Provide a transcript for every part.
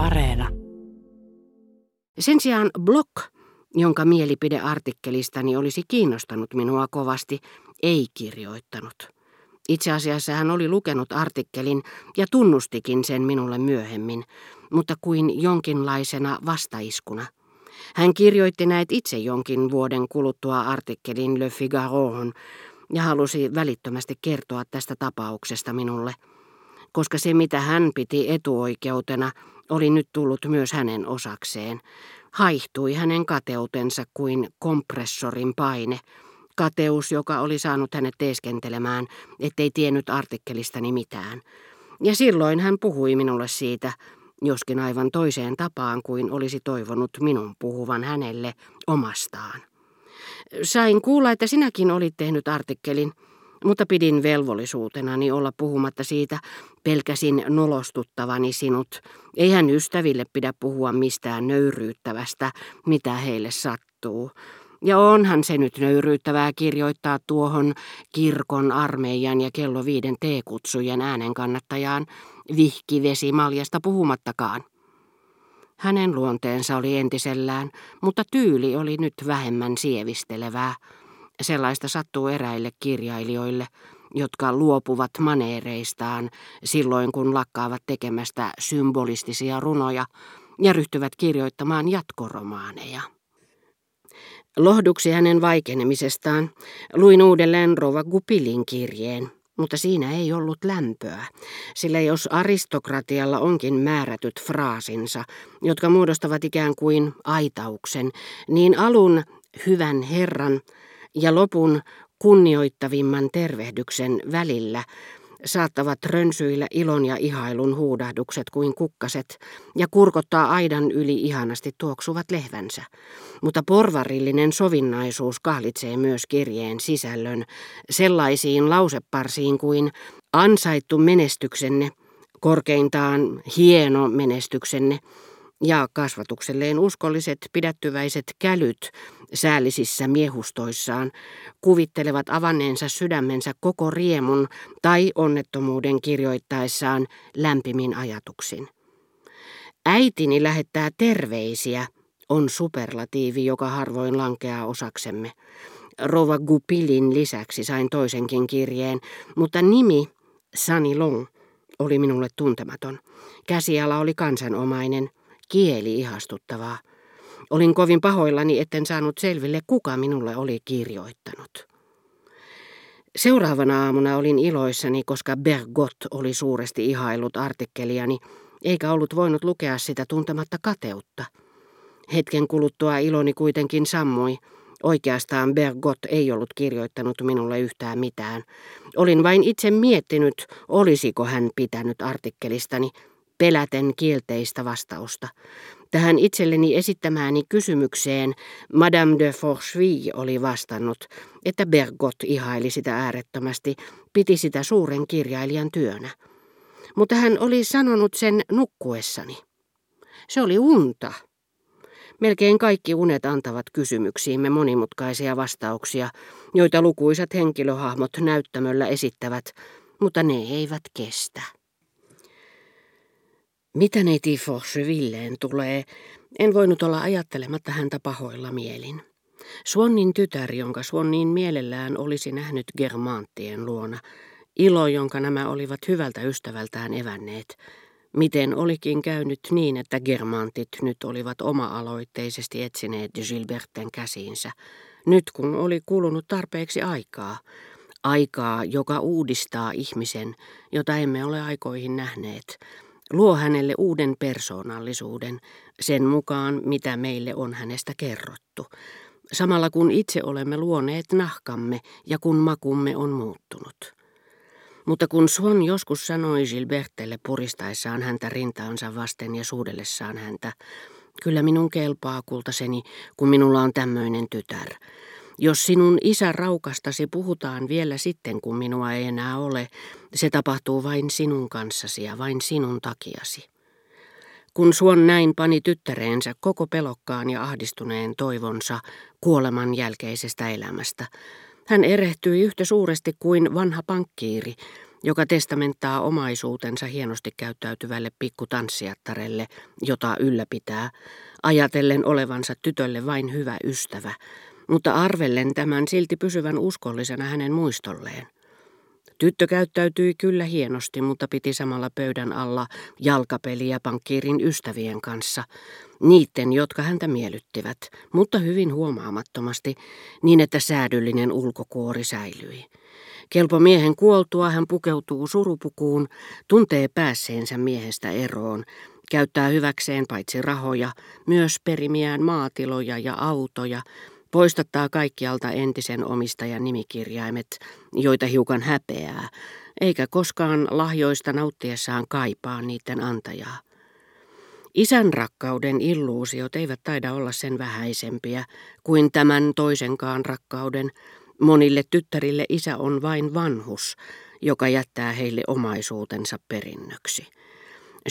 Areena. Sen sijaan Block, jonka mielipideartikkelistani olisi kiinnostanut minua kovasti, ei kirjoittanut. Itse asiassa hän oli lukenut artikkelin ja tunnustikin sen minulle myöhemmin, mutta kuin jonkinlaisena vastaiskuna. Hän kirjoitti näet itse jonkin vuoden kuluttua artikkelin Le Figaroon ja halusi välittömästi kertoa tästä tapauksesta minulle, koska se mitä hän piti etuoikeutena oli nyt tullut myös hänen osakseen. Haihtui hänen kateutensa kuin kompressorin paine, kateus, joka oli saanut hänet teeskentelemään, ettei tiennyt artikkelistani mitään. Ja silloin hän puhui minulle siitä, joskin aivan toiseen tapaan kuin olisi toivonut minun puhuvan hänelle omastaan. Sain kuulla, että sinäkin olit tehnyt artikkelin, mutta pidin velvollisuutenani olla puhumatta siitä, pelkäsin nolostuttavani sinut. Eihän ystäville pidä puhua mistään nöyryyttävästä, mitä heille sattuu. Ja onhan se nyt nöyryyttävää kirjoittaa tuohon kirkon, armeijan ja kello viiden teekutsujen äänen kannattajaan, vihkivesimaljasta puhumattakaan. Hänen luonteensa oli entisellään, mutta tyyli oli nyt vähemmän sievistelevää. Sellaista sattuu eräille kirjailijoille, jotka luopuvat maneereistaan silloin, kun lakkaavat tekemästä symbolistisia runoja ja ryhtyvät kirjoittamaan jatkoromaaneja. Lohduksi hänen vaikenemisestaan luin uudelleen Rova Gupilin kirjeen, mutta siinä ei ollut lämpöä, sillä jos aristokratialla onkin määrätyt fraasinsa, jotka muodostavat ikään kuin aitauksen, niin alun hyvän herran ja lopun kunnioittavimman tervehdyksen välillä saattavat rönsyillä ilon ja ihailun huudahdukset kuin kukkaset ja kurkottaa aidan yli ihanasti tuoksuvat lehvänsä. Mutta porvarillinen sovinnaisuus kahlitsee myös kirjeen sisällön sellaisiin lauseparsiin kuin ansaittu menestyksenne, korkeintaan hieno menestyksenne, ja kasvatukselleen uskolliset pidättyväiset kälyt säällisissä miehustoissaan kuvittelevat avanneensa sydämensä koko riemun tai onnettomuuden kirjoittaessaan lämpimin ajatuksin. Äitini lähettää terveisiä on superlatiivi, joka harvoin lankeaa osaksemme. Rova Gupilin lisäksi sain toisenkin kirjeen, mutta nimi Sani Long oli minulle tuntematon. Käsiala oli kansanomainen – kieli ihastuttavaa. Olin kovin pahoillani, etten saanut selville, kuka minulle oli kirjoittanut. Seuraavana aamuna olin iloissani, koska Bergot oli suuresti ihailut artikkeliani, eikä ollut voinut lukea sitä tuntematta kateutta. Hetken kuluttua iloni kuitenkin sammui. Oikeastaan Bergot ei ollut kirjoittanut minulle yhtään mitään. Olin vain itse miettinyt, olisiko hän pitänyt artikkelistani, peläten kielteistä vastausta. Tähän itselleni esittämääni kysymykseen Madame de Forcheville oli vastannut, että Bergot ihaili sitä äärettömästi, piti sitä suuren kirjailijan työnä. Mutta hän oli sanonut sen nukkuessani. Se oli unta. Melkein kaikki unet antavat kysymyksiimme monimutkaisia vastauksia, joita lukuisat henkilöhahmot näyttämöllä esittävät, mutta ne eivät kestä. Mitä neiti Forchevilleen tulee, en voinut olla ajattelematta häntä pahoilla mielin. Suonnin tytär, jonka Suonnin mielellään olisi nähnyt Germanttien luona, ilo, jonka nämä olivat hyvältä ystävältään evänneet, miten olikin käynyt niin, että Germantit nyt olivat oma-aloitteisesti etsineet Gilberten käsiinsä, nyt kun oli kulunut tarpeeksi aikaa, aikaa, joka uudistaa ihmisen, jota emme ole aikoihin nähneet, luo hänelle uuden persoonallisuuden sen mukaan, mitä meille on hänestä kerrottu, samalla kun itse olemme luoneet nahkamme ja kun makumme on muuttunut. Mutta kun Swan joskus sanoi Gilbertelle puristaessaan häntä rintaansa vasten ja suudellessaan häntä, kyllä minun kelpaa kultaseni, kun minulla on tämmöinen tytär, jos sinun isä raukastasi puhutaan vielä sitten, kun minua ei enää ole, se tapahtuu vain sinun kanssasi ja vain sinun takiasi. Kun Suon näin pani tyttäreensä koko pelokkaan ja ahdistuneen toivonsa kuoleman jälkeisestä elämästä, hän erehtyi yhtä suuresti kuin vanha pankkiiri, joka testamenttaa omaisuutensa hienosti käyttäytyvälle pikkutanssijattarelle, jota ylläpitää, ajatellen olevansa tytölle vain hyvä ystävä, mutta arvellen tämän silti pysyvän uskollisena hänen muistolleen. Tyttö käyttäytyi kyllä hienosti, mutta piti samalla pöydän alla jalkapeliä pankkiirin ystävien kanssa, niiden, jotka häntä miellyttivät, mutta hyvin huomaamattomasti, niin että säädyllinen ulkokuori säilyi. Kelpo miehen kuoltua hän pukeutuu surupukuun, tuntee päässeensä miehestä eroon, käyttää hyväkseen paitsi rahoja, myös perimiään maatiloja ja autoja, poistattaa kaikkialta entisen omistajan nimikirjaimet, joita hiukan häpeää, eikä koskaan lahjoista nauttiessaan kaipaa niiden antajaa. Isän rakkauden illuusiot eivät taida olla sen vähäisempiä kuin tämän toisenkaan rakkauden. Monille tyttärille isä on vain vanhus, joka jättää heille omaisuutensa perinnöksi.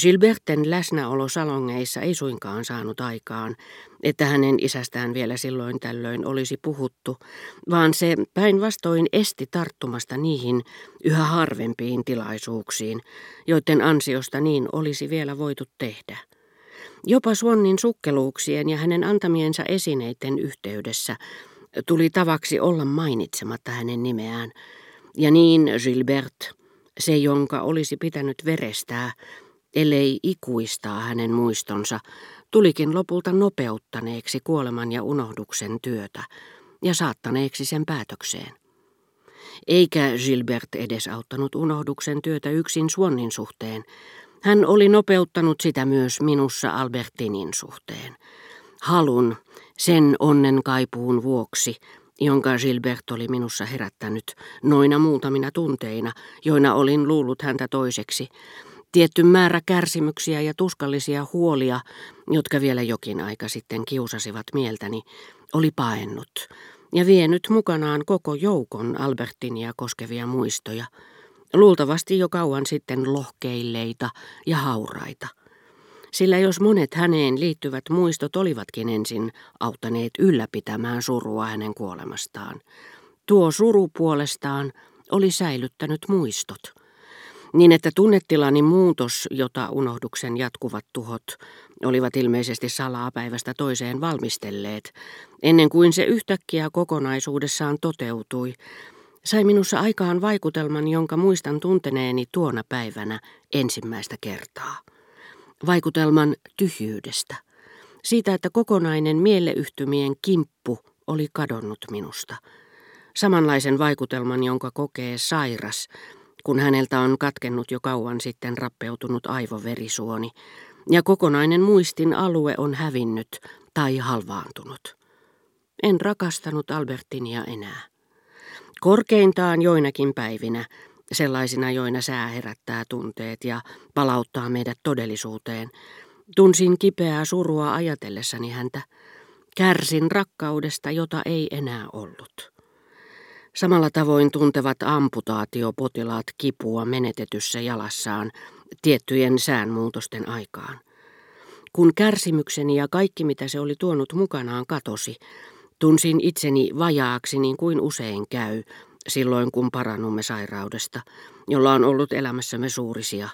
Gilberten läsnäolo salongeissa ei suinkaan saanut aikaan, että hänen isästään vielä silloin tällöin olisi puhuttu, vaan se päinvastoin esti tarttumasta niihin yhä harvempiin tilaisuuksiin, joiden ansiosta niin olisi vielä voitu tehdä. Jopa Suonnin sukkeluuksien ja hänen antamiensa esineiden yhteydessä tuli tavaksi olla mainitsematta hänen nimeään, ja niin Gilbert, se jonka olisi pitänyt verestää, ellei ikuistaa hänen muistonsa, tulikin lopulta nopeuttaneeksi kuoleman ja unohduksen työtä ja saattaneeksi sen päätökseen. Eikä Gilbert edesauttanut unohduksen työtä yksin Suonnin suhteen. Hän oli nopeuttanut sitä myös minussa Albertinin suhteen. Halun, sen onnen kaipuun vuoksi, jonka Gilbert oli minussa herättänyt noina muutamina tunteina, joina olin luullut häntä toiseksi, Tietty määrä kärsimyksiä ja tuskallisia huolia, jotka vielä jokin aika sitten kiusasivat mieltäni, oli paennut ja vienyt mukanaan koko joukon Albertinia koskevia muistoja, luultavasti jo kauan sitten lohkeilleita ja hauraita. Sillä jos monet häneen liittyvät muistot olivatkin ensin auttaneet ylläpitämään surua hänen kuolemastaan, tuo suru puolestaan oli säilyttänyt muistot – niin että tunnetilani muutos, jota unohduksen jatkuvat tuhot olivat ilmeisesti salaa päivästä toiseen valmistelleet, ennen kuin se yhtäkkiä kokonaisuudessaan toteutui, sai minussa aikaan vaikutelman, jonka muistan tunteneeni tuona päivänä ensimmäistä kertaa. Vaikutelman tyhjyydestä. Siitä, että kokonainen mieleyhtymien kimppu oli kadonnut minusta. Samanlaisen vaikutelman, jonka kokee sairas, kun häneltä on katkennut jo kauan sitten rappeutunut aivoverisuoni, ja kokonainen muistin alue on hävinnyt tai halvaantunut. En rakastanut Albertinia enää. Korkeintaan joinakin päivinä, sellaisina joina sää herättää tunteet ja palauttaa meidät todellisuuteen, tunsin kipeää surua ajatellessani häntä. Kärsin rakkaudesta, jota ei enää ollut. Samalla tavoin tuntevat amputaatiopotilaat kipua menetetyssä jalassaan tiettyjen säänmuutosten aikaan. Kun kärsimykseni ja kaikki mitä se oli tuonut mukanaan katosi, tunsin itseni vajaaksi niin kuin usein käy silloin kun parannumme sairaudesta, jolla on ollut elämässämme suurisia.